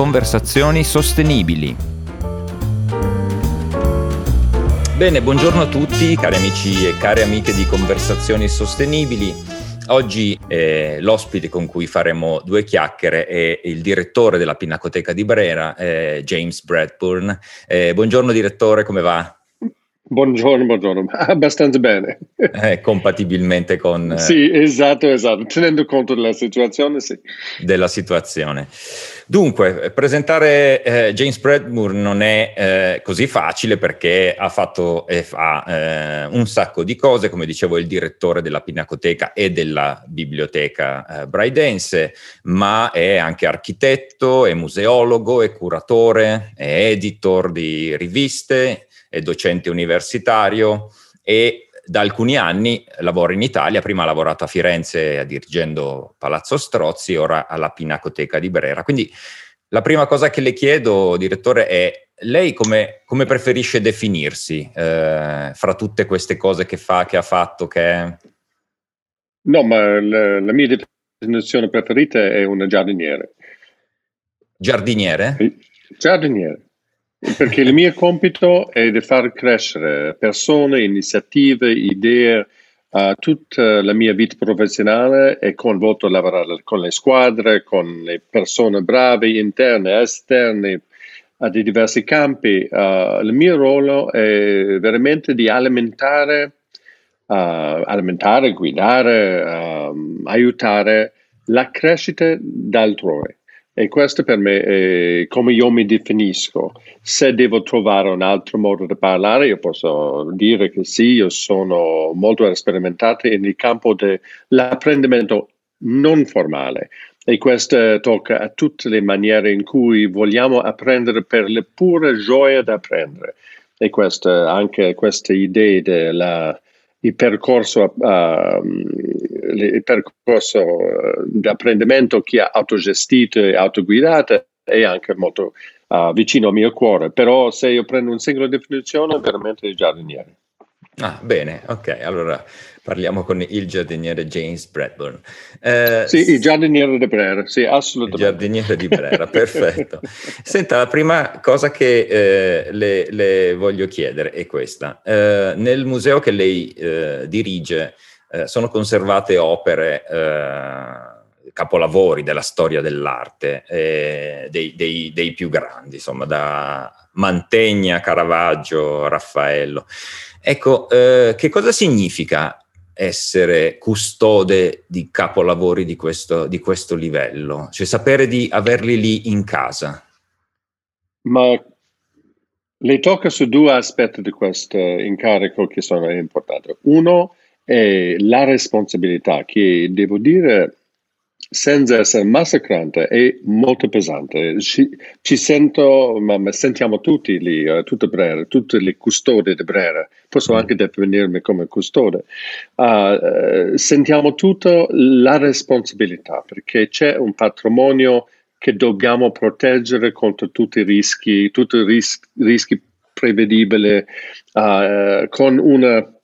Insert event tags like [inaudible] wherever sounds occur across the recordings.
conversazioni sostenibili. Bene, buongiorno a tutti cari amici e care amiche di Conversazioni Sostenibili. Oggi eh, l'ospite con cui faremo due chiacchiere è il direttore della Pinacoteca di Brera, eh, James Bradburn. Eh, buongiorno direttore, come va? Buongiorno, buongiorno, [laughs] abbastanza bene. Eh, compatibilmente con... Eh, sì, esatto, esatto, tenendo conto della situazione, sì. Della situazione. Dunque, presentare eh, James Bradburn non è eh, così facile perché ha fatto e fa eh, un sacco di cose, come dicevo, è il direttore della Pinacoteca e della Biblioteca eh, Braidense, ma è anche architetto, è museologo, è curatore, è editor di riviste, è docente universitario e da alcuni anni lavora in Italia, prima ha lavorato a Firenze dirigendo Palazzo Strozzi, ora alla Pinacoteca di Brera. Quindi la prima cosa che le chiedo, direttore, è lei come, come preferisce definirsi eh, fra tutte queste cose che fa, che ha fatto? Che... No, ma la, la mia definizione preferita è una giardiniere. Giardiniere? Giardiniere perché il mio compito è di far crescere persone, iniziative, idee. Uh, tutta la mia vita professionale è coinvolto a lavorare con le squadre, con le persone brave, interne, esterne, uh, di diversi campi. Uh, il mio ruolo è veramente di alimentare, alimentare guidare, um, aiutare la crescita d'altrui. E questo per me è come io mi definisco. Se devo trovare un altro modo di parlare, io posso dire che sì, io sono molto sperimentato nel campo dell'apprendimento non formale. E questo tocca a tutte le maniere in cui vogliamo apprendere per le pure gioie di apprendere. E questa, anche questa idea della il percorso, uh, il percorso di apprendimento che è autogestito e autoguidato è anche molto uh, vicino al mio cuore, però se io prendo un singolo definizione, veramente il giardiniere. Ah, bene, ok, allora parliamo con il giardiniere James Bradburn. Eh, sì, il giardiniere di Brera, sì, assolutamente. Il giardiniere di Brera, perfetto. Senta, la prima cosa che eh, le, le, voglio chiedere è questa. Eh, nel museo che lei eh, dirige eh, sono conservate opere eh, capolavori della storia dell'arte, dei, dei, dei, più grandi, insomma, da Mantegna, Caravaggio, Raffaello. Ecco, eh, che cosa significa essere custode di capolavori di questo, di questo livello? Cioè sapere di averli lì in casa? Ma le tocca su due aspetti di questo incarico che sono importanti. Uno è la responsabilità che devo dire senza essere massacrante è molto pesante. Ci, ci sento, ma, ma, sentiamo tutti lì, uh, tutte Brera, tutte le custode di Brera, posso mm. anche definirmi come custode. Uh, uh, sentiamo tutta la responsabilità perché c'è un patrimonio che dobbiamo proteggere contro tutti i rischi, tutti i ris- rischi prevedibili, con una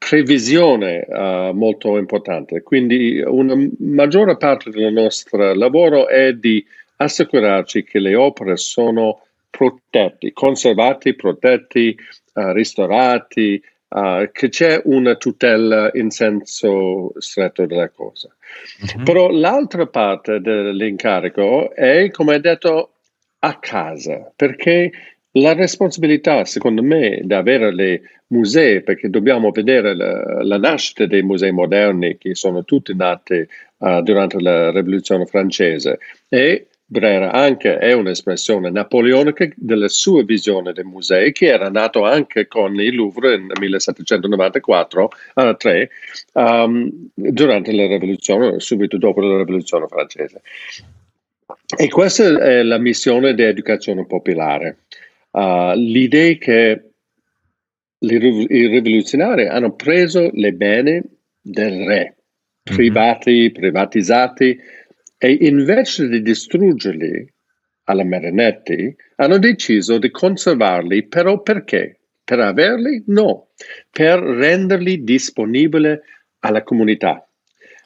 previsione uh, molto importante. Quindi una maggiore parte del nostro lavoro è di assicurarci che le opere sono protette, conservate, protetti, uh, ristorati, uh, che c'è una tutela in senso stretto della cosa. Uh-huh. Però l'altra parte dell'incarico è, come hai detto, a casa, perché la responsabilità, secondo me, di avere le musei, perché dobbiamo vedere la, la nascita dei musei moderni, che sono tutti nati uh, durante la Rivoluzione francese, e Brera anche è un'espressione napoleonica della sua visione dei musei, che era nato anche con il Louvre nel 1794 uh, 3, um, durante la Rivoluzione, subito dopo la Rivoluzione francese. E questa è la missione di educazione popolare uh, l'idea che i rivoluzionari hanno preso le beni del re, mhm. privati, privatizzati, e invece di distruggerli alla Marinetti, hanno deciso di conservarli, però perché? Per averli? No, per renderli disponibili alla comunità.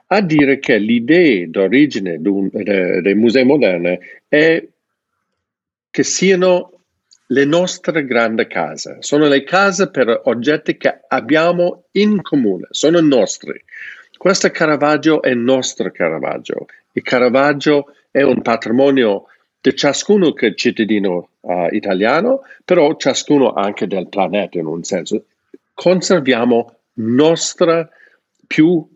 A dire che l'idea d'origine dei musei moderni è che siano le nostre grandi case, sono le case per oggetti che abbiamo in comune, sono nostri. Questo Caravaggio è nostro Caravaggio. Il Caravaggio è un patrimonio di ciascuno cittadino uh, italiano, però ciascuno anche del pianeta in un senso. Conserviamo nostra più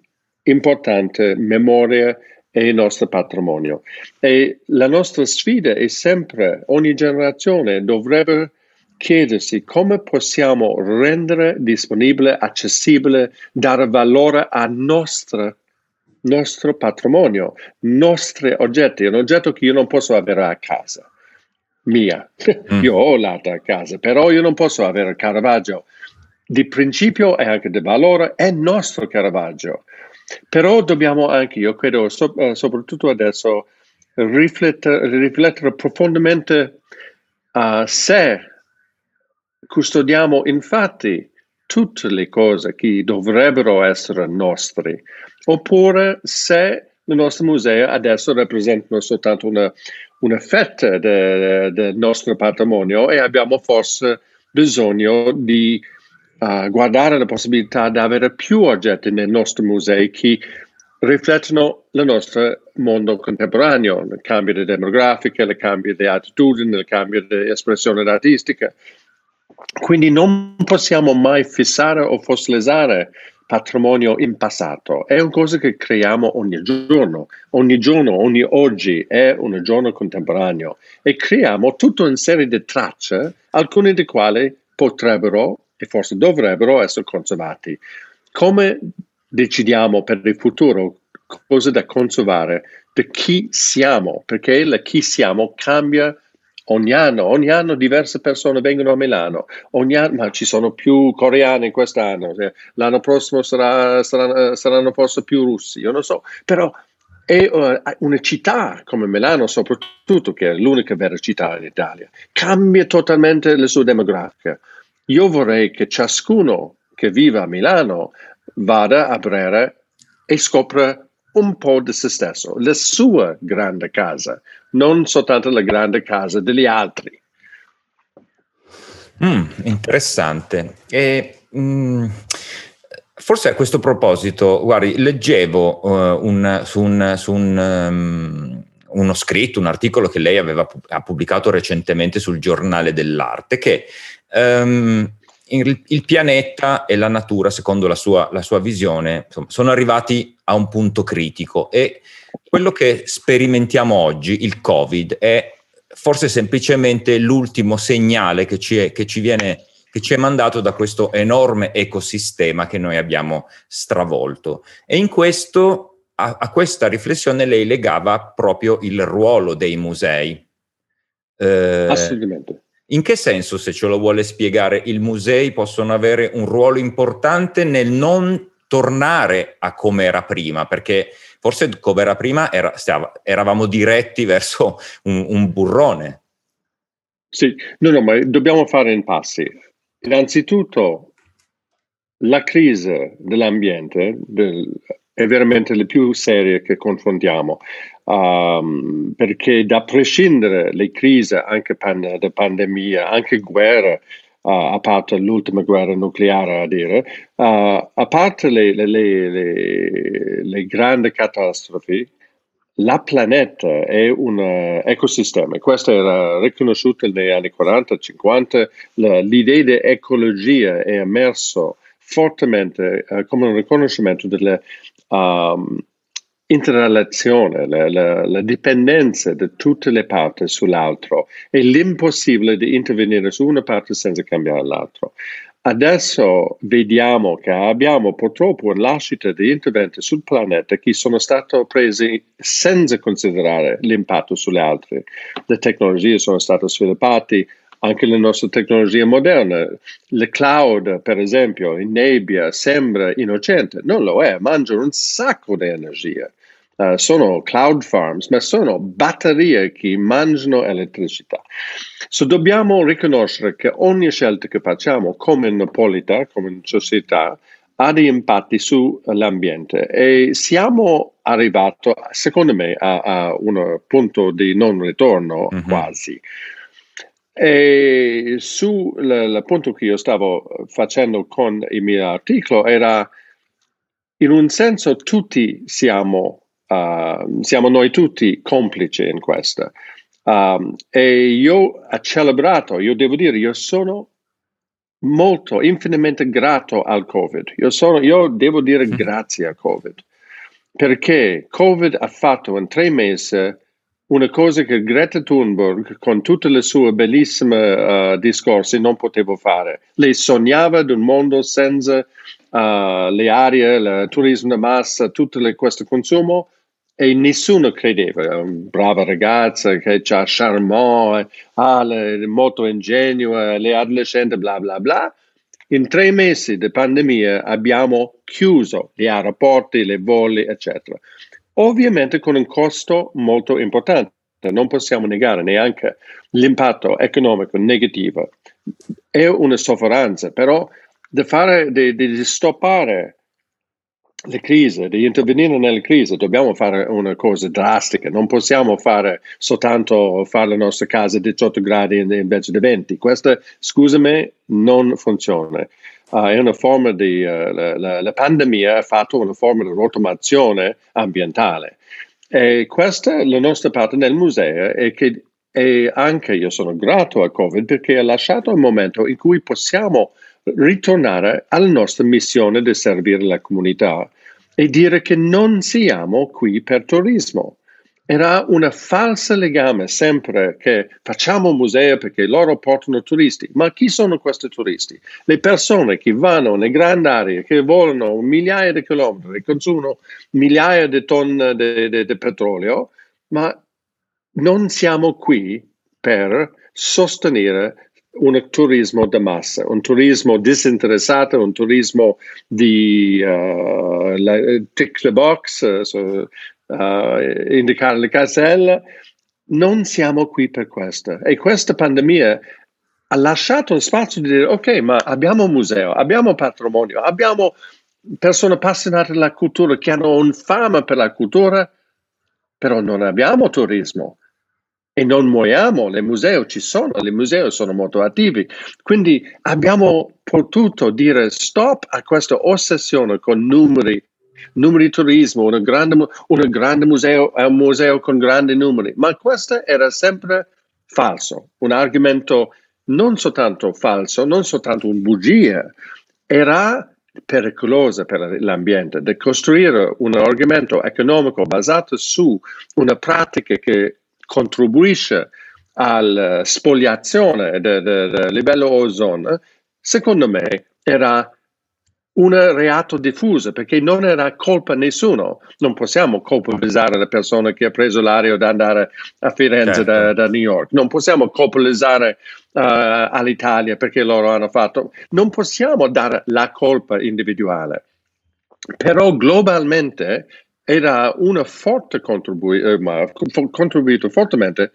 importante memoria e il nostro patrimonio. E la nostra sfida è sempre, ogni generazione dovrebbe chiedersi come possiamo rendere disponibile, accessibile, dare valore al nostro, nostro patrimonio, nostri oggetti, un oggetto che io non posso avere a casa mia. Mm. io ho l'arte a casa, però io non posso avere Caravaggio. Di principio e anche di valore è nostro Caravaggio. Però dobbiamo anche, io credo, so, uh, soprattutto adesso, riflettere, riflettere profondamente uh, se custodiamo infatti tutte le cose che dovrebbero essere nostre, oppure se i nostri musei adesso rappresentano soltanto una, una fetta del de nostro patrimonio e abbiamo forse bisogno di guardare la possibilità di avere più oggetti nei nostri musei che riflettono il nostro mondo contemporaneo, il cambio demografico, il cambio di attitudini, il cambio di espressione artistica. Quindi non possiamo mai fissare o fossilizzare patrimonio in passato, è una cosa che creiamo ogni giorno, ogni giorno, ogni oggi è un giorno contemporaneo. E creiamo tutta una serie di tracce, alcune di quali potrebbero e forse dovrebbero essere conservati. Come decidiamo per il futuro? Cosa da conservare, di chi siamo, perché il chi siamo cambia ogni anno, ogni anno diverse persone vengono a Milano, ogni anno, ma ci sono più coreani quest'anno, l'anno prossimo sarà, saranno, saranno forse più russi, io non so, però è uh, una città come Milano soprattutto, che è l'unica vera città in Italia, cambia totalmente la sua demografica. Io vorrei che ciascuno che vive a Milano vada a Brera e scopra un po' di se stesso, la sua grande casa, non soltanto la grande casa degli altri. Mm, interessante. E, mm, forse a questo proposito, guardi, leggevo uh, un, su, un, su un, um, uno scritto, un articolo che lei aveva ha pubblicato recentemente sul giornale dell'arte, che um, il, il, pianeta e la natura, secondo la sua, la sua visione, insomma, sono arrivati a un punto critico e quello che sperimentiamo oggi, il Covid, è forse semplicemente l'ultimo segnale che ci, è, che ci viene che ci è mandato da questo enorme ecosistema che noi abbiamo stravolto. E in questo, a, a questa riflessione, lei legava proprio il ruolo dei musei. Eh, Assolutamente. In che senso, se ce lo vuole spiegare, i musei possono avere un ruolo importante nel non tornare a come era prima? Perché forse come era prima era, stiamo, eravamo diretti verso un, un, burrone. Sì, no, no, ma dobbiamo fare in passi. Innanzitutto, la crisi dell'ambiente del, è veramente la più seria che confrontiamo um, perché da prescindere le crisi, anche pan- da pandemia, anche guerra, uh, a parte l'ultima guerra nucleare a dire, uh, a parte le, le, le, le, grandi catastrofi, la pianeta è un ecosistema, questo era riconosciuto negli anni 40-50, l'idea di ecologia è emerso fortemente uh, come un riconoscimento delle um, interrelazione, la, la, la, dipendenza di tutte le parti sull'altro e l'impossibile di intervenire su una parte senza cambiare l'altro. Adesso vediamo che abbiamo purtroppo una lascita di interventi sul pianeta che sono stati presi senza considerare l'impatto sulle altre. Le tecnologie sono state sviluppate, anche le nostre tecnologie moderne. Le cloud, per esempio, in nebbia sembra innocente, non lo è, mangiano un sacco di energia. Uh, sono cloud farms, ma sono batterie che mangiano elettricità. So dobbiamo riconoscere che ogni scelta che facciamo come napolita, come società, ha dei impatti sull'ambiente e siamo arrivati, secondo me, a, a un punto di non ritorno mm-hmm. quasi. E sul punto che io stavo facendo con il mio articolo era in un senso tutti siamo, uh, siamo noi tutti complici in questo. Um, e io ho celebrato, io devo dire, io sono molto, infinitamente grato al Covid. Io, sono, io devo dire mm. grazie al Covid, perché Covid ha fatto in tre mesi una cosa che Greta Thunberg, con tutte le sue bellissime uh, discorsi, non poteva fare. Lei sognava di un mondo senza uh, le aree, il turismo di massa, tutto le, questo consumo e nessuno credeva. Brava ragazza che ha charmant, le, molto ingenua, le adolescenti, bla bla bla. In tre mesi di pandemia abbiamo chiuso gli aeroporti, le voli, eccetera ovviamente con un costo molto importante. Non possiamo negare neanche l'impatto economico negativo. È una sofferenza, però di, fare, di, di stoppare le crisi, di intervenire nelle crisi, dobbiamo fare una cosa drastica, non possiamo fare soltanto fare le nostre case a 18 gradi invece di 20. Questa, scusami, non funziona uh, è una forma di, uh, la, la, pandemia ha fatto una forma di rottamazione ambientale. E questa è la nostra parte nel museo e che e anche io sono grato a Covid perché ha lasciato un momento in cui possiamo ritornare alla nostra missione di servire la comunità e dire che non siamo qui per turismo era una falsa legame sempre che facciamo un museo perché loro portano turisti. Ma chi sono questi turisti? Le persone che vanno nelle grandi aree, che volano migliaia di chilometri, consumano migliaia di tonne di petrolio, ma non siamo qui per sostenere un turismo di massa, un turismo disinteressato, un turismo di uh, la, tick the box, uh, uh, indicare le caselle. Non siamo qui per questo. E questa pandemia ha lasciato spazio di dire, ok, ma abbiamo un museo, abbiamo patrimonio, abbiamo persone appassionate della cultura che hanno un fama per la cultura, però non abbiamo turismo e non muoiamo, le musei ci sono, i musei sono molto attivi, quindi abbiamo potuto dire stop a questa ossessione con numeri numeri di turismo, un grande, grande museo, un museo con grandi numeri, ma questo era sempre falso, un argomento non soltanto falso, non soltanto un bugia, era pericolosa per l'ambiente, di costruire un argomento economico basato su una pratica che contribuisce alla spoliazione del livello ozono, secondo me era un reato diffuso perché non era colpa nessuno. Non possiamo colpevolizzare la persona che ha preso l'aereo da andare a Firenze certo. da, da, New York. Non possiamo colpevolizzare uh, all'Italia perché loro hanno fatto. Non possiamo dare la colpa individuale. Però globalmente era una forte contribu- eh, contribuito fortemente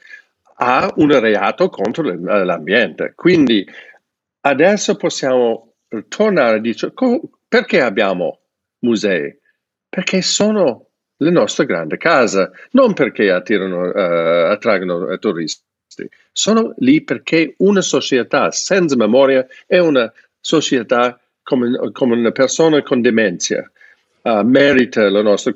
a un reato contro l'ambiente. Quindi adesso possiamo tornare a dire perché abbiamo musei? Perché sono le nostre grandi case, non perché attirano, uh, attraggono turisti. Sono lì perché una società senza memoria è una società come, come una persona con demenza. Uh, merita la nostra,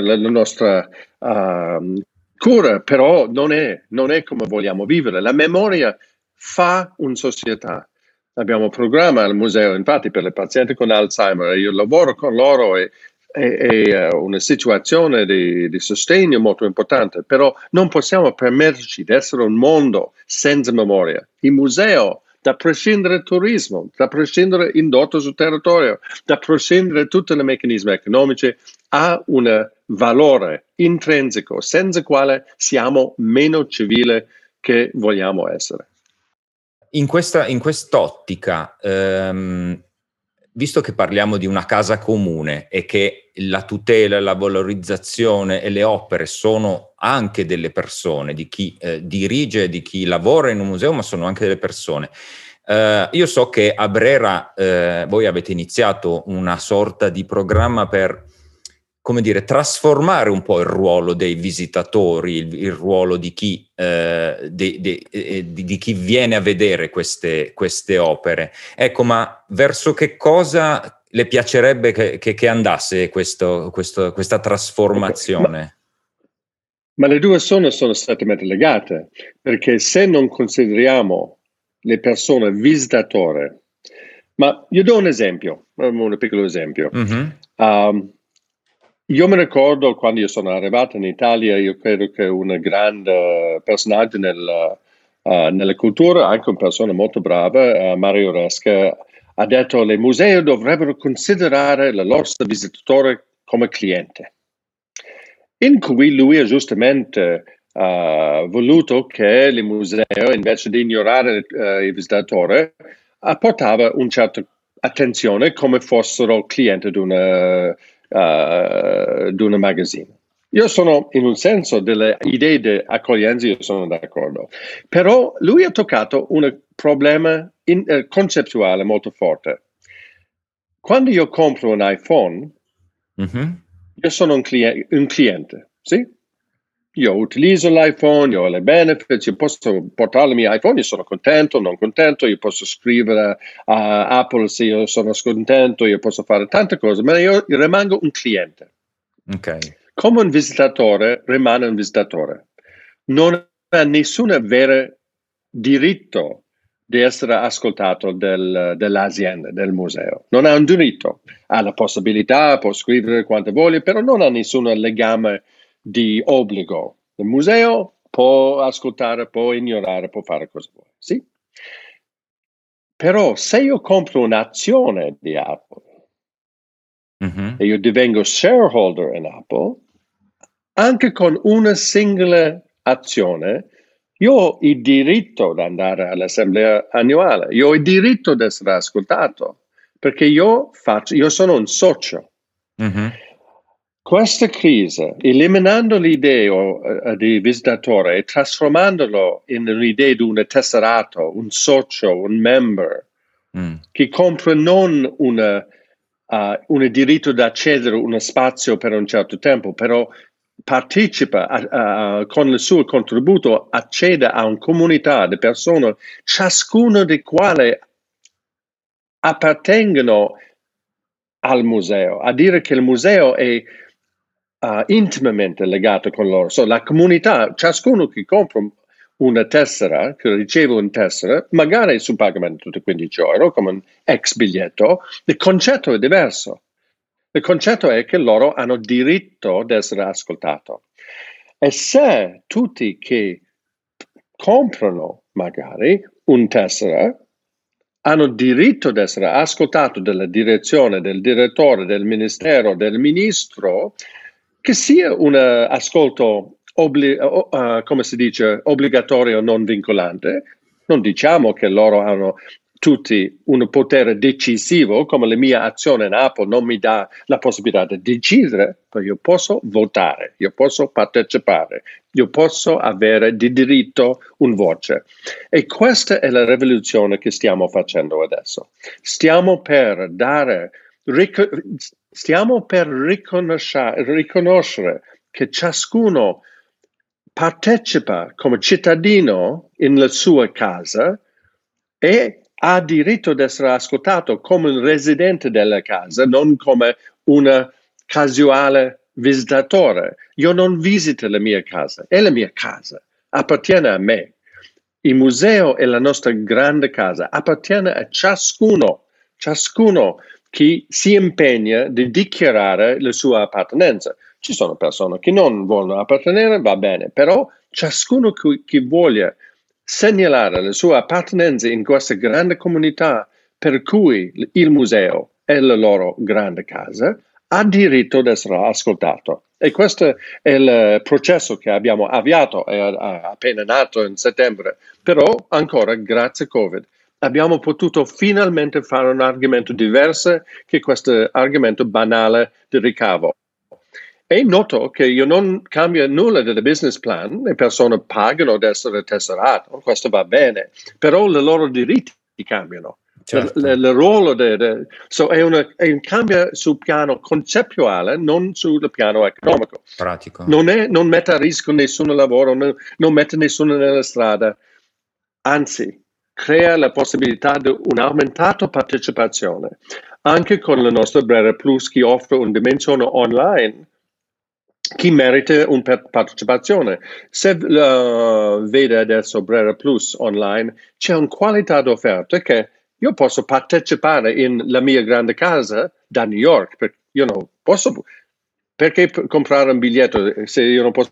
la nostra uh, cura, però non è, non è come vogliamo vivere. La memoria fa una società abbiamo un programma al museo, infatti per le pazienti con Alzheimer, io lavoro con loro e è, una situazione di, di, sostegno molto importante, però non possiamo permetterci di essere un mondo senza memoria. Il museo, da prescindere dal turismo, da prescindere indotto sul territorio, da prescindere tutti i meccanismi economici, ha un valore intrinseco senza il quale siamo meno civili che vogliamo essere. In, questa, in quest'ottica, ehm, visto che parliamo di una casa comune e che la tutela, la valorizzazione e le opere sono anche delle persone, di chi eh, dirige, di chi lavora in un museo, ma sono anche delle persone. Uh, io so che a Brera uh, voi avete iniziato una sorta di programma per come dire, trasformare un po' il ruolo dei visitatori, il, il ruolo di chi, eh, di, di, eh, di, chi, viene a vedere queste, queste, opere. Ecco, ma verso che cosa le piacerebbe che, che, che andasse questo, questo, questa trasformazione? Ma, ma le due sono, sono strettamente legate, perché se non consideriamo le persone visitatore, ma io do un esempio, un piccolo esempio. Mm-hmm. Um, io mi ricordo quando io sono arrivato in Italia, io credo che un grande personaggio nel, uh, nella cultura, anche una persona molto brava, uh, Mario Resca, ha detto che le musei dovrebbero considerare il loro visitatore come cliente. In cui lui ha giustamente uh, voluto che il museo, invece di ignorare il visitatore, apportava una certa attenzione come fossero clienti di una uh, di un magazine. Io sono in un senso delle idee di accoglienza, io sono d'accordo, però lui ha toccato un problema in, eh, concettuale molto forte. Quando io compro un iPhone, mm-hmm. io sono un, cli- un cliente, sì? Io utilizzo l'iPhone, io ho le benefits, io posso portare il mio iPhone, io sono contento, non contento, io posso scrivere a Apple se io sono scontento, io posso fare tante cose, ma io rimango un cliente. Okay. Come un visitatore rimane un visitatore. Non ha nessun vero diritto di essere ascoltato del, dell'azienda, del museo. Non ha un diritto, ha la possibilità, può scrivere quanto vuole, però non ha nessun legame di obbligo. Il museo può ascoltare, può ignorare, può fare cosa vuole. Sì? Però se io compro un'azione di Apple mm-hmm. e io divengo shareholder in Apple, anche con una singola azione, io ho il diritto di andare all'assemblea annuale, io ho il diritto di essere ascoltato, perché io, faccio, io sono un socio. Mm-hmm. Questa crisi, eliminando l'idea uh, di visitatore e trasformandolo in un'idea di un tesserato, un socio, un member, mm. che compra non una, uh, un diritto di accedere a uno spazio per un certo tempo, però partecipa a, a, con il suo contributo, accede a una comunità di persone, ciascuno di quale appartengono al museo, a dire che il museo è uh, intimamente legato con loro. So, la comunità, ciascuno che compra una tessera, che riceve una tessera, magari su pagamento di 15 euro, come un ex biglietto, il concetto è diverso. Il concetto è che loro hanno diritto di essere ascoltati. E se tutti che comprano magari un tessera hanno diritto di essere ascoltati dalla direzione, del direttore, del ministero, del ministro, che sia un ascolto obli- uh, come si dice, obbligatorio non vincolante. Non diciamo che loro hanno tutti un potere decisivo, come la mia azione in Apple non mi dà la possibilità di decidere, ma io posso votare, io posso partecipare, io posso avere di diritto un voce. E questa è la rivoluzione che stiamo facendo adesso. Stiamo per dare stiamo per riconoscere che ciascuno partecipa come cittadino nella sua casa e ha diritto di essere ascoltato come un residente della casa, non come un casuale visitatore. Io non visito la mia casa, è la mia casa, appartiene a me. Il museo è la nostra grande casa, appartiene a ciascuno, ciascuno chi si impegna di dichiarare la sua appartenenza. Ci sono persone che non vogliono appartenere, va bene, però ciascuno che, che voglia segnalare la sua appartenenza in questa grande comunità per cui il museo è la loro grande casa, ha diritto di essere ascoltato. E questo è il processo che abbiamo avviato, è appena nato in settembre, però ancora grazie Covid abbiamo potuto finalmente fare un argomento diverso che questo argomento banale di ricavo. E noto che io non cambio nulla del business plan, le persone pagano ad essere tesserate, questo va bene, però i loro diritti cambiano. Certo. Il ruolo de, de, so è, una, è, un cambio sul piano concettuale, non sul piano economico. Pratico. Non, è, non mette a rischio nessun lavoro, non, non mette nessuno nella strada, anzi crea la possibilità di un'aumentata partecipazione. Anche con la nostra Brera Plus che offre una dimensione online chi merita una partecipazione. Se uh, vede adesso Brera Plus online, c'è una qualità d'offerta che io posso partecipare nella mia grande casa da New York, perché io non posso, perché comprare un biglietto se io non posso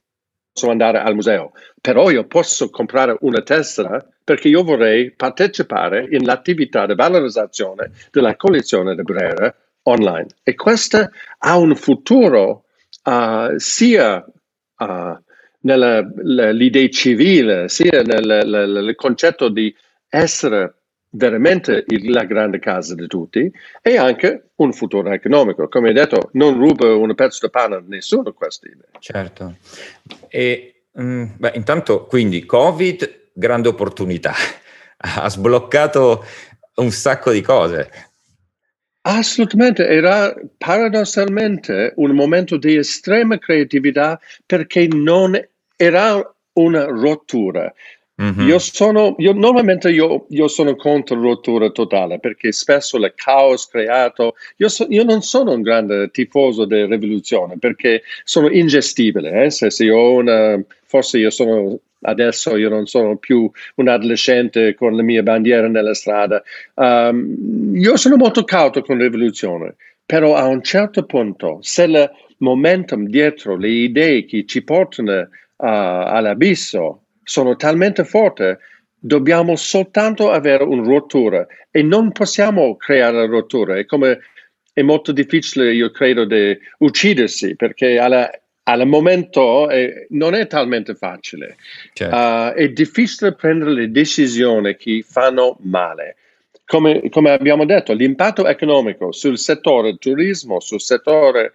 andare al museo? Però io posso comprare una tessera perché io vorrei partecipare nell'attività di valorizzazione della collezione di Brera online. E questo ha un futuro uh, sia uh, nell'idea civile, sia nel, nel, nel concetto di essere veramente il, la grande casa di tutti e anche un futuro economico. Come hai detto, non ruba un pezzo di pane a nessuno questa idea. Certo. E um, beh, intanto, quindi, Covid, grande opportunità. [laughs] Ha sbloccato un sacco di cose. Assolutamente, era paradossalmente un momento di estrema creatività perché non era una rottura. Mm-hmm. Io sono, io, normalmente io, io, sono contro rottura totale perché spesso il caos creato, io, so, io non sono un grande tifoso della rivoluzione perché sono ingestibile. Eh? Se, se una, forse io sono adesso io non sono più un adolescente con le mie bandiere nella strada. Um, io sono molto cauto con la rivoluzione, però a un certo punto, se il momentum dietro le idee che ci portano uh, all'abisso sono talmente forti, dobbiamo soltanto avere una rottura e non possiamo creare rotture. È come è molto difficile, io credo, di uccidersi perché alla, al momento è, non è talmente facile. Certo. Uh, è difficile prendere le decisioni che fanno male. Come, come, abbiamo detto, l'impatto economico sul settore turismo, sul settore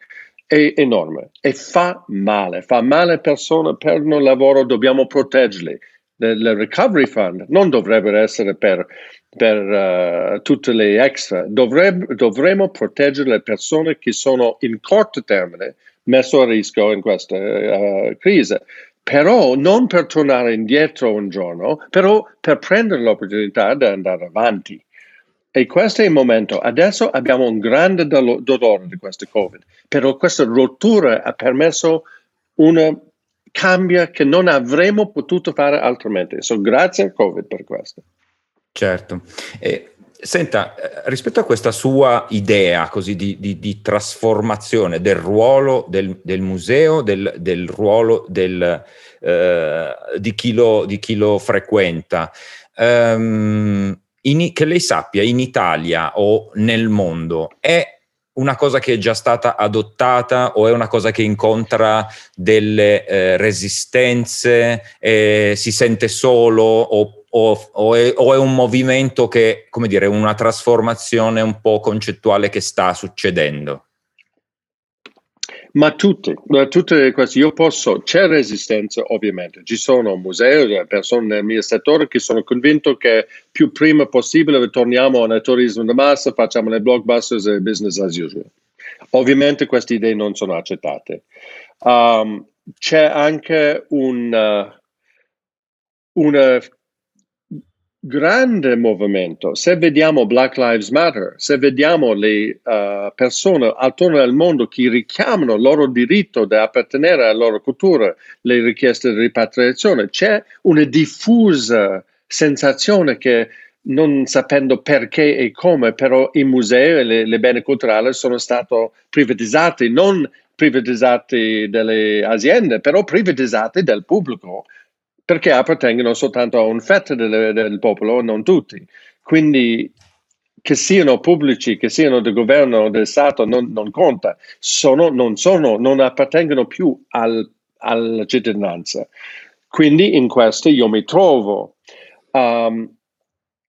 è enorme e fa male, fa male persone, perdono il lavoro, dobbiamo proteggerli. Il recovery fund non dovrebbe essere per, per uh, tutte le extra, dovremmo proteggere le persone che sono in corto termine messe a rischio in questa uh, crisi però non per tornare indietro un giorno, però per prendere l'opportunità di andare avanti. E questo è il momento. Adesso abbiamo un grande dolore di questo Covid, però questa rottura ha permesso un cambio che non avremmo potuto fare altrimenti. So, grazie al Covid per questo. Certo. E, senta, rispetto a questa sua idea così di, di, di trasformazione del ruolo del, del museo, del, del, ruolo del, eh, di, chi lo, di, chi lo, frequenta, um, in, che lei sappia in Italia o nel mondo è una cosa che è già stata adottata o è una cosa che incontra delle eh, resistenze, eh, si sente solo o, o, o, è, o, è, un movimento che, come dire, una trasformazione un po' concettuale che sta succedendo? Ma tutte, tutte queste, io posso, c'è resistenza ovviamente, ci sono musei, persone nel mio settore che sono convinto che più prima possibile ritorniamo al turismo di massa, facciamo le blockbusters e business as usual. Ovviamente queste idee non sono accettate. Um, c'è anche un, uh, una grande movimento. Se vediamo Black Lives Matter, se vediamo le uh, persone attorno al mondo che richiamano il loro diritto di appartenere alla loro cultura, le richieste di ripatriazione, c'è una diffusa sensazione che non sapendo perché e come, però i musei e le, le beni culturali sono stati privatizzati, non privatizzati dalle aziende, però privatizzati dal pubblico perché appartengono soltanto a un fetto del, del popolo, non tutti. Quindi che siano pubblici, che siano del governo, del Stato, non, non conta, sono, non, sono, non appartengono più al, alla cittadinanza. Quindi in questo io mi trovo. Um,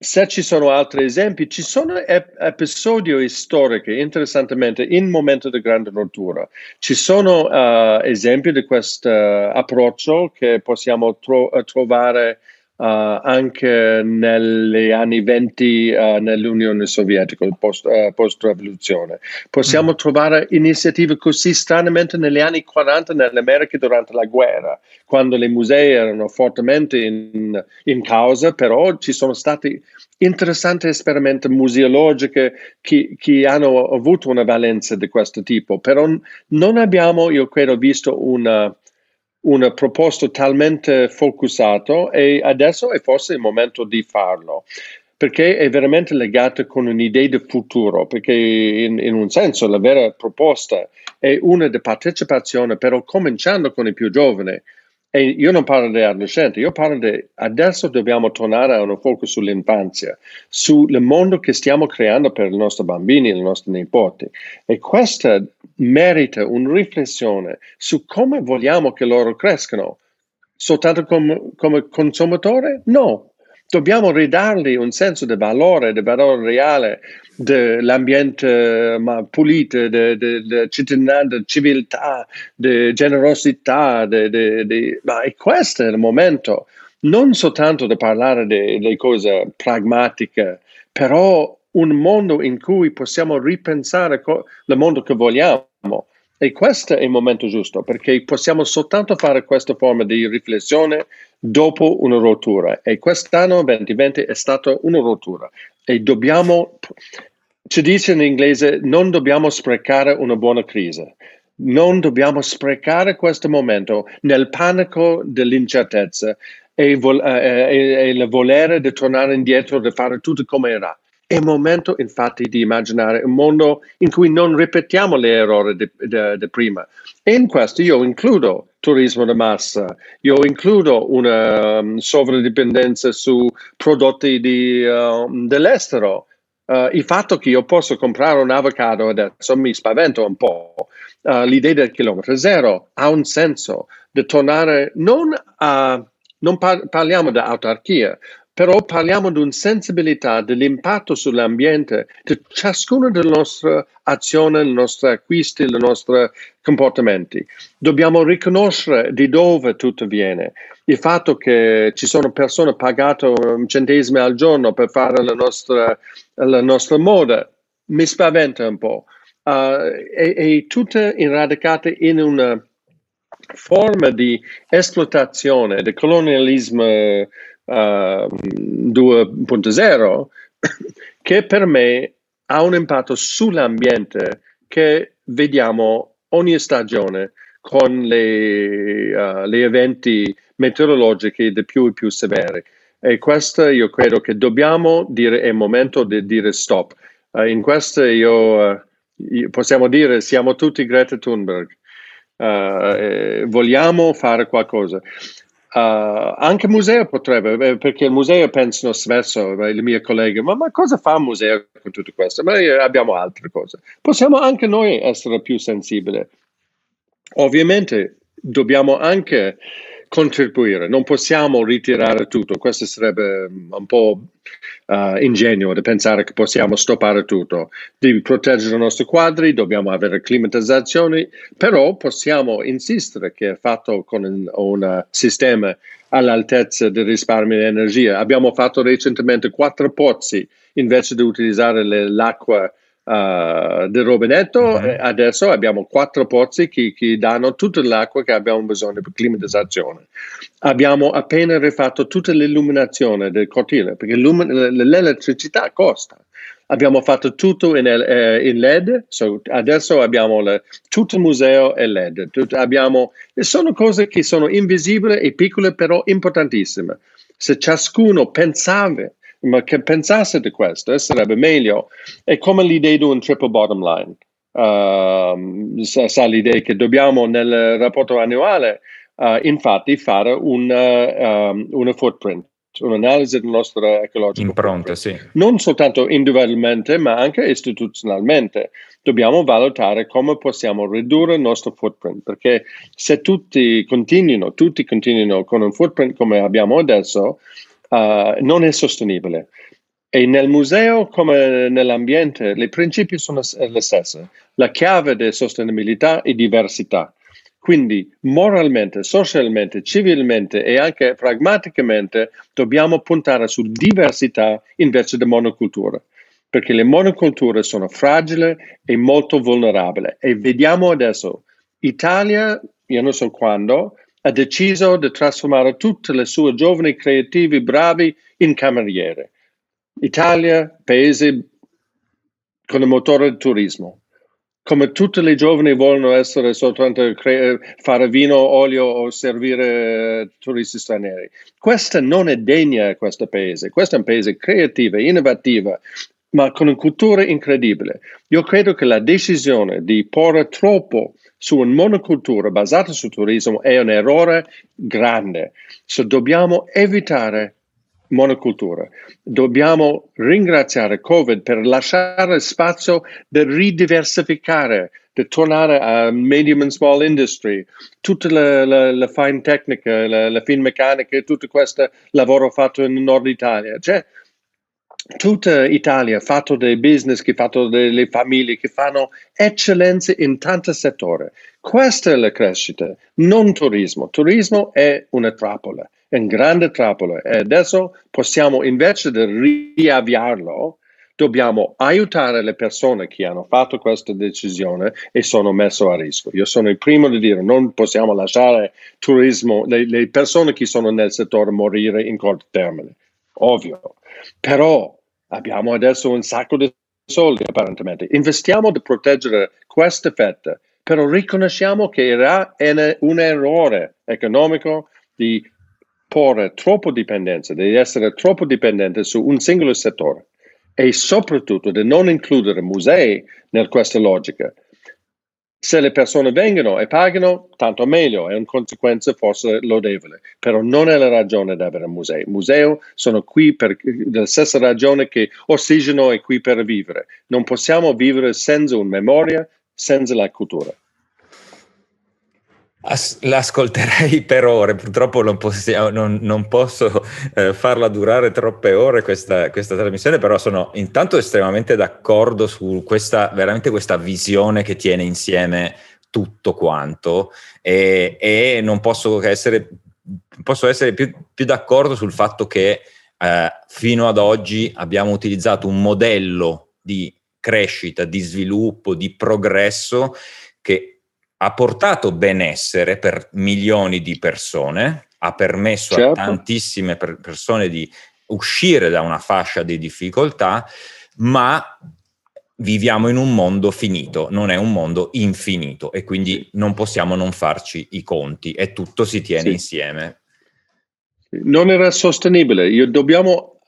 se ci sono altri esempi, ci sono ep- episodi storici, interessantemente, in momento di grande rottura. Ci sono uh, esempi di questo approccio che possiamo tro- trovare anche negli anni 20 uh, nell'Unione Sovietica, post, uh, post-rivoluzione. Possiamo mm. trovare iniziative così stranamente negli anni 40 nell'America durante la guerra, quando i musei erano fortemente in, in causa, però ci sono stati interessanti esperimenti museologici che, che, hanno avuto una valenza di questo tipo, però non abbiamo, io credo, visto una un proposto talmente focusato e adesso è forse il momento di farlo perché è veramente legato con un'idea di futuro, perché in, in, un senso la vera proposta è una di partecipazione, però cominciando con i più giovani, e io non parlo di adolescenti, io parlo di adesso dobbiamo tornare a un focus sull'infanzia, sul mondo che stiamo creando per i nostri bambini e i nostri nipoti. E questa merita una riflessione su come vogliamo che loro crescano. Soltanto com- come consumatore? No, dobbiamo ridargli un senso di valore, di valore reale, dell'ambiente ma pulito, di cittadinanza, di civiltà, di generosità. De, de, de, ma questo è il momento, non soltanto di parlare delle cose pragmatiche, però un mondo in cui possiamo ripensare co- il mondo che vogliamo. E questo è il momento giusto, perché possiamo soltanto fare questa forma di riflessione dopo una rottura. E quest'anno 2020 è stata una rottura. E dobbiamo, ci dice in inglese, non dobbiamo sprecare una buona crisi. Non dobbiamo sprecare questo momento nel panico dell'incertezza e, vol- eh, e, e il volere di tornare indietro, di fare tutto come era. È il momento infatti di immaginare un mondo in cui non ripetiamo gli errori di prima. E in questo io includo turismo di massa, io includo una um, sovradipendenza su prodotti di, uh, dell'estero. Uh, il fatto che io posso comprare un avocado adesso mi spaventa un po'. Uh, l'idea del chilometro zero ha un senso di tornare non a non par- parliamo di autarchia, però parliamo di una sensibilità dell'impatto sull'ambiente di ciascuna delle nostre azioni, dei nostri acquisti, dei nostri comportamenti. Dobbiamo riconoscere di dove tutto viene. Il fatto che ci sono persone pagate un centesimo al giorno per fare la nostra, la nostra moda mi spaventa un po'. Uh, e, e tutte radicate in una forma di esplotazione, di colonialismo uh, ehm, 2.0 [coughs] che per me ha un impatto sull'ambiente che vediamo ogni stagione con gli uh, eventi meteorologici di più e più severi. E questo io credo che dobbiamo dire, è il momento di dire stop. Uh, in questo io, uh, possiamo dire siamo tutti Greta Thunberg. Uh, vogliamo fare qualcosa. Uh, anche il museo potrebbe, eh, perché il museo pensano spesso, i miei colleghi, ma, ma, cosa fa il museo con tutto questo? Ma abbiamo altre cose. Possiamo anche noi essere più sensibili. Ovviamente dobbiamo anche contribuire, non possiamo ritirare tutto, questo sarebbe un po' uh, ingenuo di pensare che possiamo stoppare tutto, di proteggere i nostri quadri, dobbiamo avere climatizzazioni, però possiamo insistere che è fatto con un, un sistema all'altezza del risparmio di energia. Abbiamo fatto recentemente quattro pozzi invece di utilizzare le, l'acqua uh, del rubinetto. Uh-huh. Adesso abbiamo quattro pozzi che, che, danno tutta l'acqua che abbiamo bisogno per climatizzazione. Abbiamo appena rifatto tutta l'illuminazione del cortile perché l'elettricità costa. Abbiamo fatto tutto in, eh, in LED, so adesso abbiamo le, tutto il museo è LED. Tutto, abbiamo, sono cose che sono invisibili e piccole, però importantissime. Se ciascuno pensava ma che pensasse di questo, eh, sarebbe meglio. È come l'idea di un triple bottom line. Uh, sa, sa, l'idea che dobbiamo nel rapporto annuale uh, infatti fare una, um, una footprint, un'analisi del nostro ecologico. Impronte, sì. Non soltanto individualmente, ma anche istituzionalmente. Dobbiamo valutare come possiamo ridurre il nostro footprint, perché se tutti continuino, tutti continuino con un footprint come abbiamo adesso, uh, non è sostenibile. E nel museo come nell'ambiente, i principi sono le stesse. La chiave di sostenibilità è diversità. Quindi moralmente, socialmente, civilmente e anche pragmaticamente dobbiamo puntare su diversità invece di monocultura, perché le monoculture sono fragili e molto vulnerabili. E vediamo adesso, Italia, io non so quando, ha deciso di trasformare tutte le sue giovani creativi bravi in cameriere. Italia, paese con il motore del turismo come tutte le giovani vogliono essere soltanto cre- fare vino, olio o servire turisti stranieri. Questa non è degna di questo paese. Questo è un paese creativo, innovativo, ma con una cultura incredibile. Io credo che la decisione di porre troppo su una monocultura basata sul turismo è un errore grande. So, dobbiamo evitare monocultura. Dobbiamo ringraziare Covid per lasciare spazio di ridiversificare, di tornare a medium and small industry, tutta la, la, la fine tecnica, la, la fine meccanica tutto questo lavoro fatto in Nord Italia. Cioè, tutta Italia ha fatto dei business, che ha fatto delle famiglie che fanno eccellenze in tanti settori. Questa è la crescita, non turismo. Turismo è una trappola in grande trappola e adesso possiamo invece di riavviarlo dobbiamo aiutare le persone che hanno fatto questa decisione e sono messe a rischio. Io sono il primo di dire non possiamo lasciare turismo, le, le persone che sono nel settore morire in corto termine, ovvio. Però abbiamo adesso un sacco di soldi apparentemente. Investiamo di proteggere queste fette, però riconosciamo che era un errore economico di porre troppo dipendenza, di essere troppo dipendente su un singolo settore e soprattutto di non includere musei in questa logica. Se le persone vengono e pagano, tanto meglio, è una conseguenza forse lodevole, però non è la ragione di avere un museo. Musei sono qui per la stessa ragione che ossigeno è qui per vivere. Non possiamo vivere senza una memoria, senza la cultura. As- l'ascolterei [laughs] per ore, purtroppo non, possiamo, non, non posso eh, farla durare troppe ore questa, questa, trasmissione, però sono intanto estremamente d'accordo su questa, veramente questa visione che tiene insieme tutto quanto e, e non posso essere, posso essere più, più, d'accordo sul fatto che eh, fino ad oggi abbiamo utilizzato un modello di crescita, di sviluppo, di progresso che ha portato benessere per milioni di persone, ha permesso certo. a tantissime per persone di uscire da una fascia di difficoltà, ma viviamo in un mondo finito, non è un mondo infinito e quindi non possiamo non farci i conti e tutto si tiene sì. insieme. Non era sostenibile, Io, dobbiamo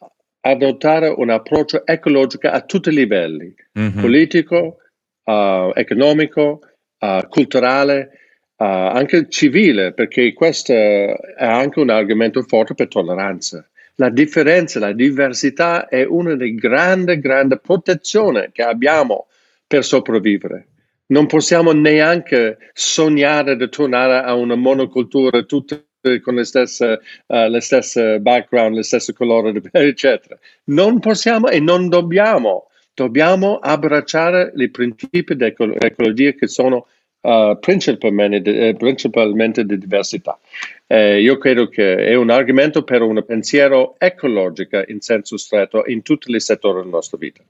adottare un approccio ecologico a tutti i livelli, mm-hmm. politico, uh, economico, uh, culturale, uh, anche civile, perché questo è anche un argomento forte per tolleranza. La differenza, la diversità è una delle grandi, grandi protezioni che abbiamo per sopravvivere. Non possiamo neanche sognare di tornare a una monocultura tutta con le stesse, uh, le stesse background, le stesse colori, [laughs] eccetera. Non possiamo e non dobbiamo. Dobbiamo abbracciare i principi di ecologia che sono uh, principalmente, eh, principalmente, di diversità. Eh, io credo che è un argomento per un pensiero ecologico in senso stretto in tutti i settori della nostra vita.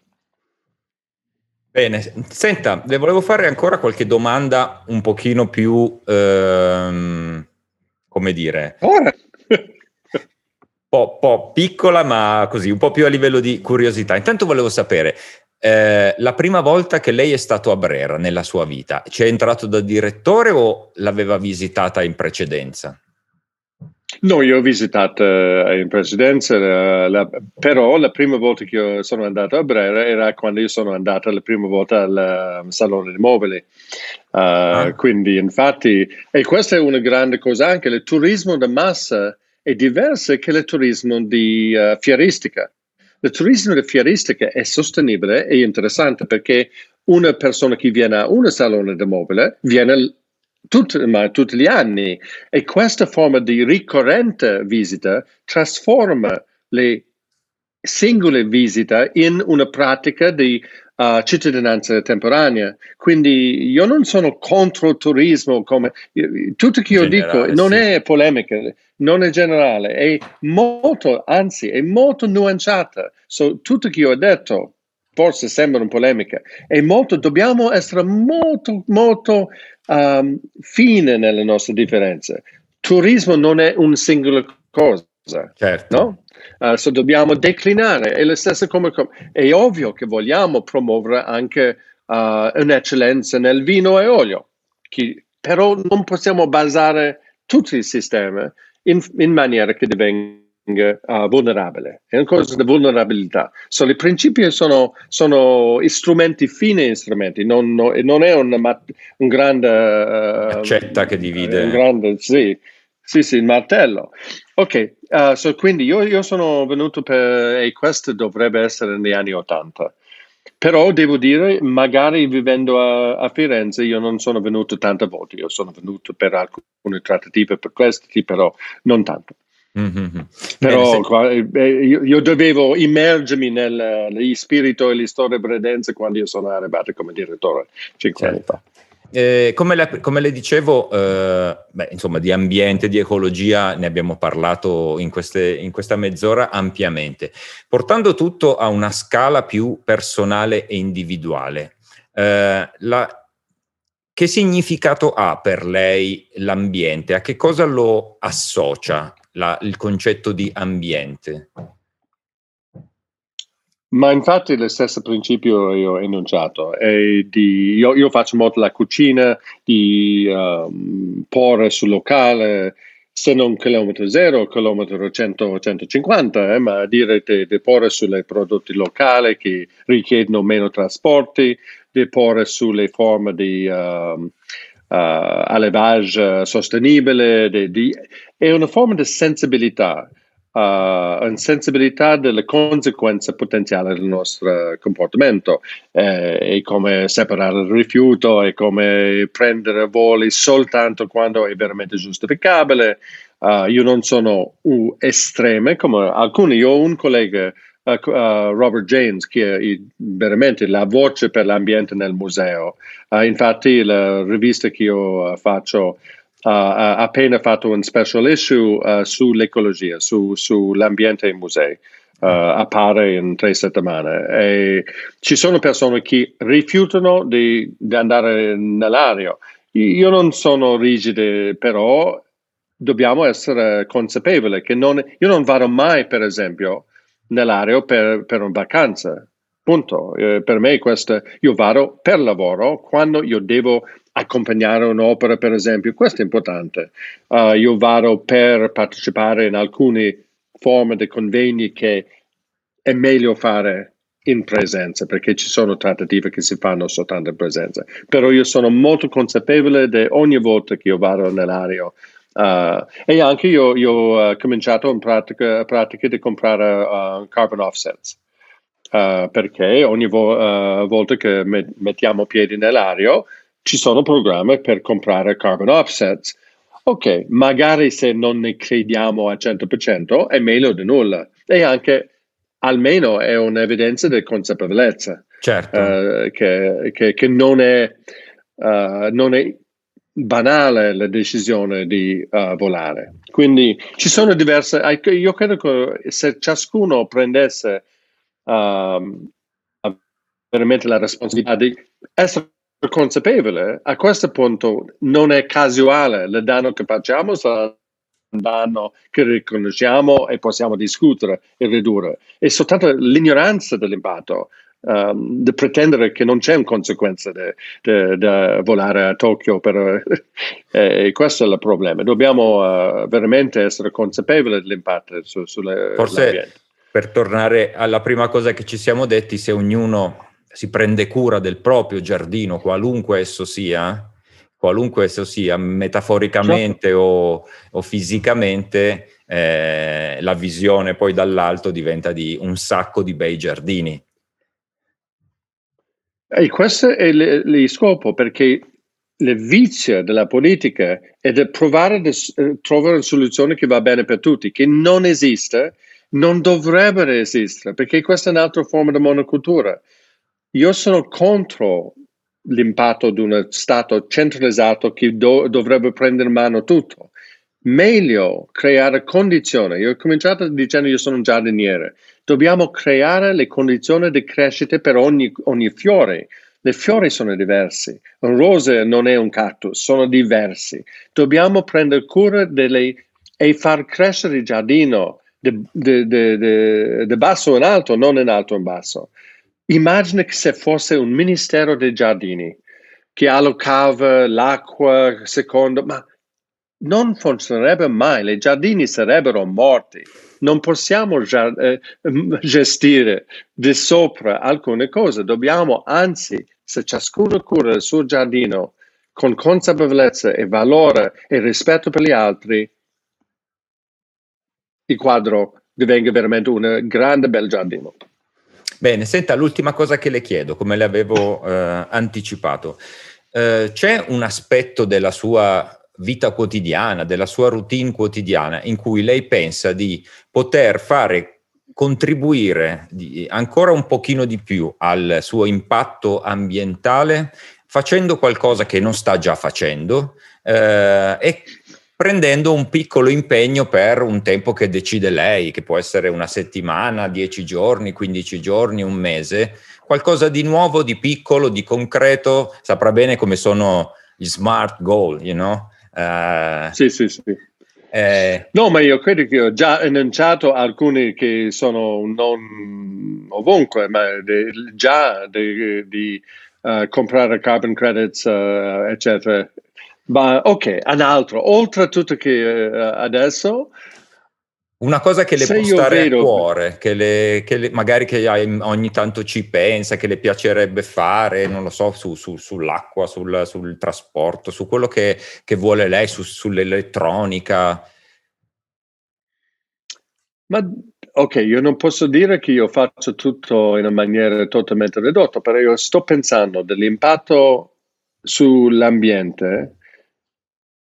Bene, senta, le volevo fare ancora qualche domanda un pochino più, ehm, come dire, Ora. Po', po' piccola, ma così, un po' più a livello di curiosità. Intanto volevo sapere, eh, la prima volta che lei è stato a Brera nella sua vita, ci è entrato da direttore o l'aveva visitata in precedenza? No, io ho visitato uh, in precedenza, uh, la, però la prima volta che sono andato a Brera era quando io sono andato la prima volta al um, Salone dei Mobili. Uh, ah. Quindi, infatti, e questa è una grande cosa anche, il turismo da massa è diverso che il turismo di fieristica. Il turismo di fieristica è sostenibile e interessante perché una persona che viene a un salone di mobile viene tutti, ma tutti gli anni e questa forma di ricorrente visita trasforma le singole visite in una pratica di uh, cittadinanza temporanea. Quindi io non sono contro il turismo, come tutto che io generale, dico non sì. è polemica, non è generale, è molto, anzi, è molto nuanciata. So, tutto che io ho detto forse sembra una polemica, è molto, dobbiamo essere molto, molto um, fine nelle nostre differenze. Turismo non è una singola cosa, certo. no? Uh, so dobbiamo declinare, è lo stesso come, è ovvio che vogliamo promuovere anche uh, un'eccellenza nel vino e olio, che, però non possiamo basare tutto il sistema in, in maniera che divenga uh, vulnerabile. È una cosa di vulnerabilità. So, I principi sono, sono strumenti fini, strumenti, non, no, non è un, un grande... Uh, Accetta che divide. Un grande, sì, sì, sì, il martello. Ok, uh, so quindi io, io, sono venuto per, e questo dovrebbe essere negli anni Ottanta. Però devo dire, magari vivendo a, a, Firenze, io non sono venuto tante volte. Io sono venuto per alcune trattative per questi, però non tanto. Mm-hmm. Però Bene, se... Eh, io, io, dovevo immergermi nel, nel spirito e le storie bredenze quando io sono arrivato come direttore cinque certo. anni fa. Eh, come, le, come, le, dicevo, eh, beh, insomma, di ambiente, di ecologia ne abbiamo parlato in, queste, in, questa mezz'ora ampiamente, portando tutto a una scala più personale e individuale. Eh, la, che significato ha per lei l'ambiente? A che cosa lo associa la, il concetto di ambiente? Ma infatti lo stesso principio io ho enunciato. Di, io, io, faccio molto la cucina, di um, porre sul locale, se non chilometro zero, chilometro 100, 150, eh, ma dire di, di porre sulle prodotti locali che richiedono meno trasporti, di porre sulle forme di uh, uh, allevage sostenibile, di, di, è una forma di sensibilità uh, una sensibilità delle conseguenze potenziali del nostro comportamento eh, e come separare il rifiuto e come prendere voli soltanto quando è veramente giustificabile. Uh, io non sono estreme come alcuni, io ho un collega Uh, uh, Robert James, che è veramente la voce per l'ambiente nel museo. Uh, infatti, la rivista che io faccio ha appena fatto un special issue uh, sull'ecologia, su, sull'ambiente ai musei. Uh, appare in tre settimane e ci sono persone che rifiutano di, di andare nell'aria. Io non sono rigide, però dobbiamo essere consapevoli che non, io non vado mai, per esempio, nell'aria per, per una vacanza. Punto. Eh, per me questo, io vado per lavoro quando io devo accompagnare un'opera, per esempio, questo è importante. Uh, io vado per partecipare in alcune forme di convegni che è meglio fare in presenza perché ci sono trattative che si fanno soltanto in presenza. Però io sono molto consapevole di ogni volta che io vado nell'area Uh, e anche io, io ho cominciato in pratica, pratica di comprare uh, carbon offsets uh, perché ogni vo- volta che met- mettiamo piedi nell'aria ci sono programmi per comprare carbon offsets. Ok, magari se non ne crediamo al 100% è meglio di nulla e anche almeno è un'evidenza di consapevolezza. Certo. Uh, che, che, che, non è, uh, non è banale la decisione di uh, volare. Quindi ci sono diverse, io credo che se ciascuno prendesse uh, veramente la responsabilità di essere consapevole, a questo punto non è casuale, il danno che facciamo sarà un danno che riconosciamo e possiamo discutere e ridurre. È soltanto l'ignoranza dell'impatto. Um, di pretendere che non c'è una conseguenza di volare a Tokyo per, [laughs] eh, questo è il problema dobbiamo uh, veramente essere consapevoli dell'impatto su, sulle forse per tornare alla prima cosa che ci siamo detti se ognuno si prende cura del proprio giardino, qualunque esso sia, qualunque esso sia, metaforicamente certo. o, o, fisicamente, eh, la visione poi dall'alto diventa di un sacco di bei giardini. E questo è il scopo, perché il vizio della politica è di provare a trovare una soluzione che va bene per tutti, che non esiste non dovrebbero esistere perché questa è un'altra forma di monocultura. Io sono contro l'impatto di uno Stato centralizzato che do- dovrebbe prendere in mano tutto. Meglio creare condizioni. Io ho cominciato dicendo io sono un giardiniere. Dobbiamo creare le condizioni di crescita per ogni, ogni fiore. Le fiori sono diversi. Un rose non è un cactus, sono diversi. Dobbiamo prendere cura delle e far crescere il giardino di basso in alto, non in alto in basso. Immagina che se fosse un ministero dei giardini che allocava l'acqua secondo, ma non funzionerebbe mai, i giardini sarebbero morti. Non possiamo eh, gestire di sopra alcune cose, dobbiamo anzi, se ciascuno cura il suo giardino con consapevolezza e valore e rispetto per gli altri, il quadro divenga veramente un grande bel giardino. Bene, senta, l'ultima cosa che le chiedo, come le avevo eh, anticipato, eh, c'è un aspetto della sua vita quotidiana, della sua routine quotidiana, in cui lei pensa di poter fare contribuire di, ancora un pochino di più al suo impatto ambientale facendo qualcosa che non sta già facendo eh, e prendendo un piccolo impegno per un tempo che decide lei, che può essere una settimana, dieci giorni, quindici giorni, un mese, qualcosa di nuovo, di piccolo, di concreto, saprà bene come sono gli smart goal, you know? Uh, sì, sì, sì. Eh, no, ma io credo che ho già enunciato alcuni che sono non ovunque, ma de, già di uh, comprare carbon credits, uh, eccetera, ma ok, un altro, oltre a tutto che uh, adesso... Una cosa che le può stare vedo... a cuore, che, le, che le, magari che ogni tanto ci pensa, che le piacerebbe fare, non lo so, su, su, sull'acqua, sul, sul, trasporto, su quello che, che vuole lei, su, sull'elettronica. Ma ok, io non posso dire che io faccio tutto in una maniera totalmente ridotta, però io sto pensando dell'impatto sull'ambiente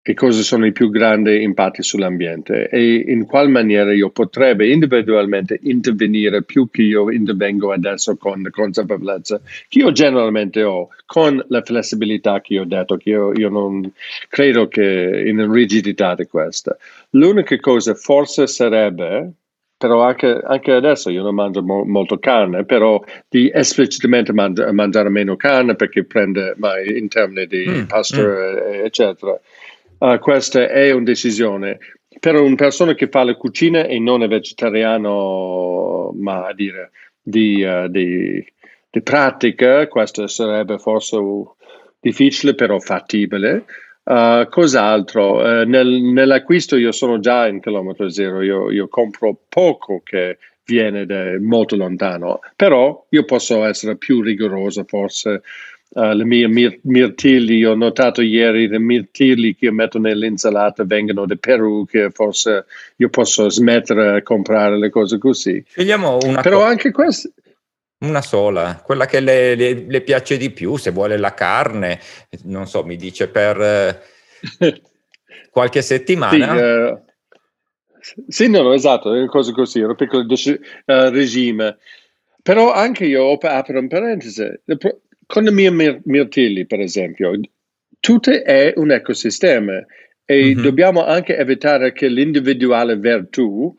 che cosa sono i più grandi impatti sull'ambiente e in quale maniera io potrebbe individualmente intervenire più che io intervengo adesso con la consapevolezza che io generalmente ho, con la flessibilità che ho detto, che io, io non credo che in rigidità di questa. L'unica cosa forse sarebbe però anche, anche, adesso io non mangio mo- molto carne, però di esplicitamente mangi- mangiare meno carne perché prende ma in termini di mm, pasta, mm. eccetera. Uh, questa è una decisione. Per una persona che fa la cucina e non è vegetariano, ma a dire di, uh, di, di pratica, questo sarebbe forse difficile, però fattibile. Uh, cos'altro? Uh, nel, nell'acquisto io sono già in chilometro zero, io, io compro poco che viene da molto lontano, però io posso essere più rigoroso forse Uh, le mie mir- mirtilli, ho notato ieri le mirtilli che io metto nell'insalata vengono da Perù, che forse io posso smettere di comprare le cose così. Scegliamo una Però co- anche questo... Una sola, quella che le, le, le, piace di più, se vuole la carne, non so, mi dice per eh, [laughs] qualche settimana. Sì, uh, sì, no, no, esatto, è cose così, un piccolo uh, regime. Però anche io apro un parentesi con i miei mirtilli, per esempio, tutto è un ecosistema e mm-hmm. dobbiamo anche evitare che l'individuale virtù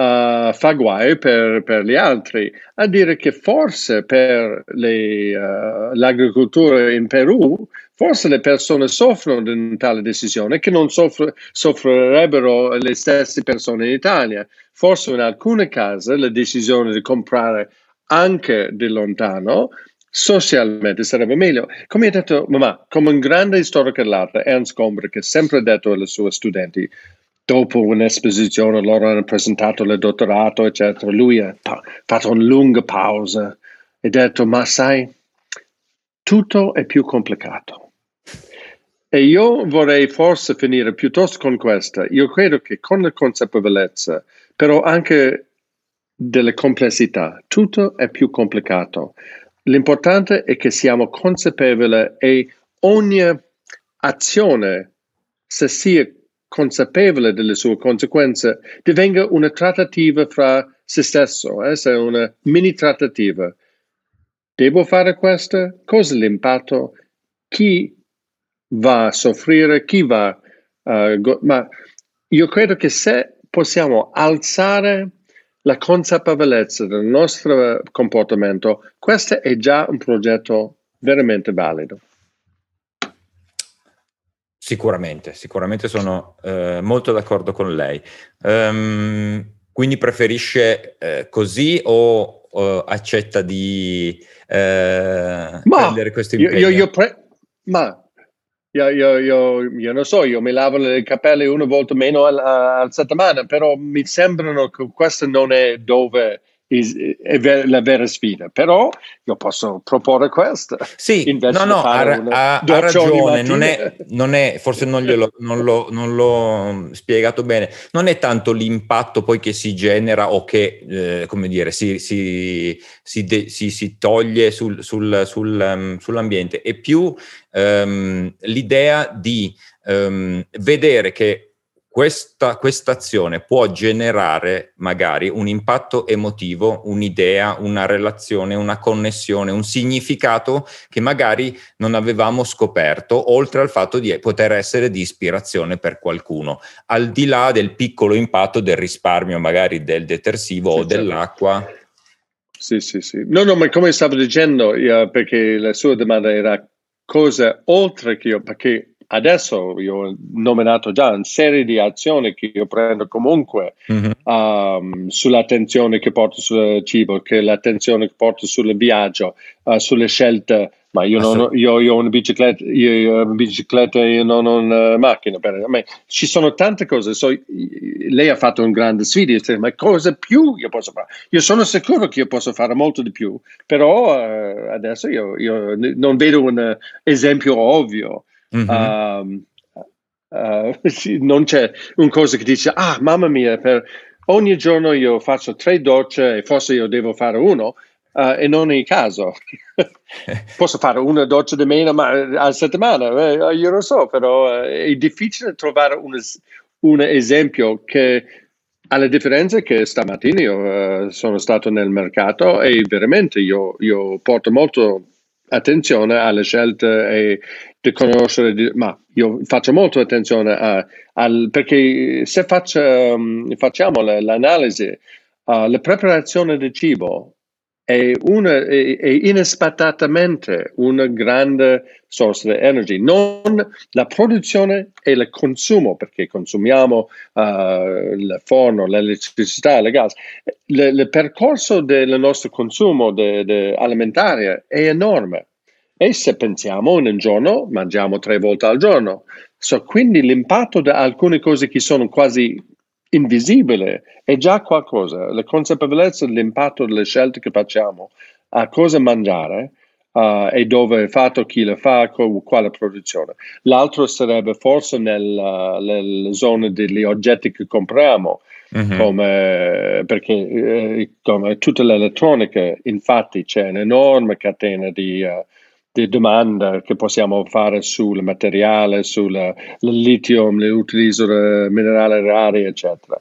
Uh, fa guai per, per, gli altri, a dire che forse per le, uh, l'agricoltura in Perù, forse le persone soffrono di una tale decisione che non soffre, soffrirebbero le stesse persone in Italia. Forse in alcune case la decisione di comprare anche di lontano socialmente sarebbe meglio. Come ha detto mamma, come un grande storico dell'arte, Ernst Gombrich ha sempre detto ai suoi studenti, dopo un'esposizione loro hanno presentato il dottorato, eccetera, lui ha fatto una lunga pausa e ha detto, ma sai, tutto è più complicato. E io vorrei forse finire piuttosto con questa. Io credo che con la consapevolezza, però anche delle complessità, tutto è più complicato. L'importante è che siamo consapevoli e ogni azione, se sia consapevole delle sue conseguenze, divenga una trattativa fra se stesso, eh? è una mini trattativa. Devo fare questo? Cosa è l'impatto? Chi va a soffrire? Chi va a... Uh, ma io credo che se possiamo alzare la consapevolezza del nostro comportamento, questo è già un progetto veramente valido. Sicuramente, sicuramente sono eh, molto d'accordo con lei. Um, quindi preferisce eh, così o, o, accetta di eh, prendere questo impegno? Io, io pre- ma io, io, io, io, non so, io mi lavo le capelle una volta meno al, al settimana, però mi sembrano che questo non è dove è ver- la vera sfida, però io posso proporre questo. Sì, no, no, ha, ha, ha ragione, non è, non è, forse non, glielo, non, l'ho, non, l'ho, spiegato bene, non è tanto l'impatto poi che si genera o che, eh, come dire, si, si, si, de- si toglie sul, sul, sul, um, sull'ambiente, è più um, l'idea di um, vedere che questa azione può generare magari un impatto emotivo, un'idea, una relazione, una connessione, un significato che magari non avevamo scoperto, oltre al fatto di poter essere di ispirazione per qualcuno, al di là del piccolo impatto del risparmio magari del detersivo sì, o certo. dell'acqua. Sì, sì, sì. No, no, ma come stavo dicendo, io, perché la sua domanda era cosa oltre che io, perché adesso io ho nominato già una serie di azioni che io prendo comunque mm-hmm. um, sull'attenzione che porto sul cibo, che l'attenzione che porto sul viaggio, uh, sulle scelte. Ma io, non, io, io, ho una bicicletta, io, io ho una bicicletta e non ho una macchina. Per, me. Ci sono tante cose. So, lei ha fatto un grande sfida, ma cosa più io posso fare? Io sono sicuro che io posso fare molto di più, però uh, adesso io, non vedo un esempio ovvio. Mm-hmm. Uh, uh, [laughs] sì, non c'è un cosa che dice, ah, mamma mia, per ogni giorno io faccio tre docce e forse io devo fare uno. Uh, e non è il caso. [laughs] Posso fare una doccia di meno ma, a settimana, eh, io lo so, però eh, è difficile trovare un, un esempio che alla differenza che stamattina io uh, sono stato nel mercato e veramente io, io porto molto attenzione alle scelte e di conoscere, di, ma io faccio molto attenzione a, al, perché se faccio, um, facciamo l'analisi, uh, la preparazione del cibo è, una, è, è inaspettatamente una grande source di energia, non la produzione e il consumo, perché consumiamo uh, il forno, l'elettricità, il gas. Il percorso del nostro consumo de, de alimentare è enorme e se pensiamo in un giorno mangiamo tre volte al giorno. So, quindi l'impatto di alcune cose che sono quasi invisibili è già qualcosa. La consapevolezza dell'impatto delle scelte che facciamo a cosa mangiare uh, e dove è fatto, chi le fa, quale produzione. L'altro sarebbe forse nella, nella zona degli oggetti che compriamo. Mm-hmm. Come, perché eh, come tutta l'elettronica, infatti, c'è un'enorme catena di uh, di domanda che possiamo fare sul materiale, sul litio, l'utilizzo del minerale rari, eccetera.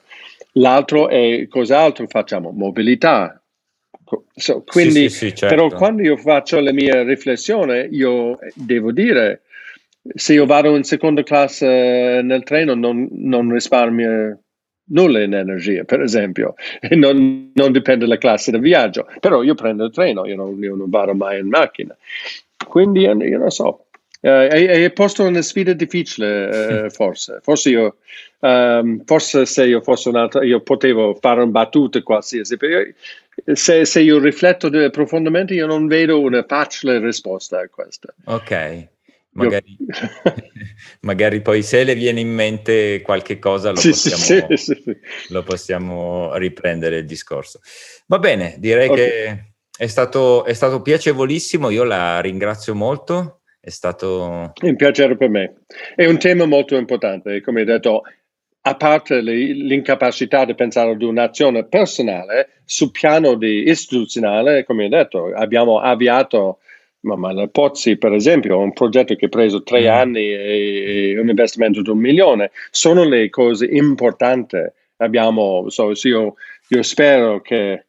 L'altro è cos'altro facciamo? Mobilità. So, quindi, sì, sì, sì, certo. però quando io faccio la mia riflessione, io devo dire, se io vado in seconda classe nel treno non, non risparmio nulla in energia, per esempio, e non, non dipende dalla classe del viaggio, però io prendo il treno, io non, io non vado mai in macchina. Quindi io non so, eh, è, è posto una sfida difficile, eh, forse. Forse io, um, forse se io fossi un altro, io potevo fare un battuta qualsiasi, io, se, se, io rifletto profondamente, io non vedo una facile risposta a questa. Ok. Magari, [laughs] magari, poi se le viene in mente qualche cosa lo, sì, possiamo, sì, sì, lo possiamo riprendere il discorso. Va bene, direi okay. che è stato, è stato piacevolissimo, io la ringrazio molto. È stato un piacere per me. È un tema molto importante, come hai detto, a parte l'incapacità di pensare ad un'azione personale, sul piano istituzionale, come hai detto, abbiamo avviato Ma, ma le Pozzi, per esempio, è un progetto che ha preso tre mm. anni e, e, un investimento di un milione, sono le cose importanti. Abbiamo, so, io, io spero che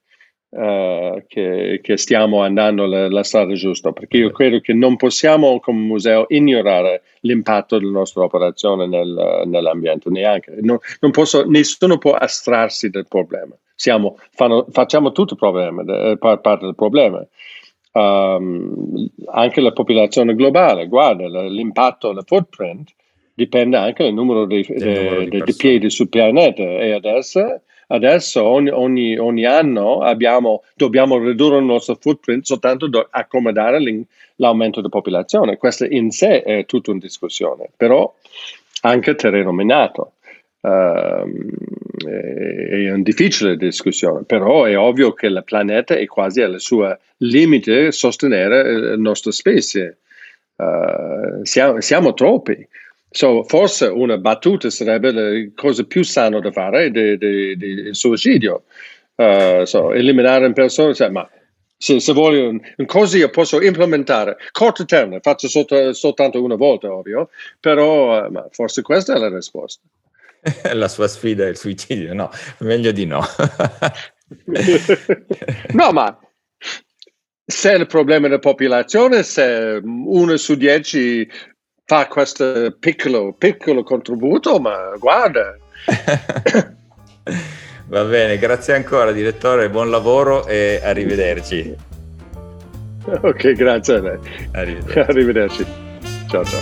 Uh, che, che, stiamo andando la, la, strada giusta, perché io credo che non possiamo come museo ignorare l'impatto della nostra operazione nel, nell'ambiente, neanche. Non, non posso, nessuno può astrarsi del problema. Siamo, fanno, facciamo tutto problema, eh, parte del problema. Um, anche la popolazione globale, guarda, l'impatto, la footprint dipende anche dal numero di, de, di, di piedi sul pianeta e adesso Adesso ogni, ogni, ogni anno abbiamo, dobbiamo ridurre il nostro footprint soltanto per accomodare l'aumento della popolazione. Questo in sé è tutta una discussione, però anche terreno minato. Uh, è una difficile discussione, però è ovvio che il pianeta è quasi al suo limite sostenere la nostra specie. Uh, siamo, siamo troppi. So, forse una battuta sarebbe la cosa più sana da fare il suicidio. Uh, so, eliminare una persona, cioè, ma se, se voglio un, un cosa io posso implementare, corto termine, faccio solta, soltanto una volta, ovvio, però uh, forse questa è la risposta. [laughs] la sua sfida è il suicidio, no, meglio di no. [laughs] no, ma se il problema della popolazione, se uno su dieci fa questo piccolo, piccolo contributo, ma guarda. [coughs] Va bene, grazie ancora direttore, buon lavoro e arrivederci. Ok, grazie a lei. Arrivederci. arrivederci. Ciao ciao.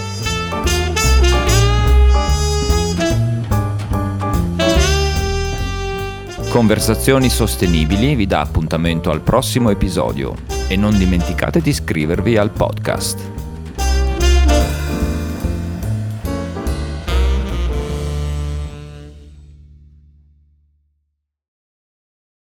Conversazioni Sostenibili vi dà appuntamento al prossimo episodio e non dimenticate di iscrivervi al podcast.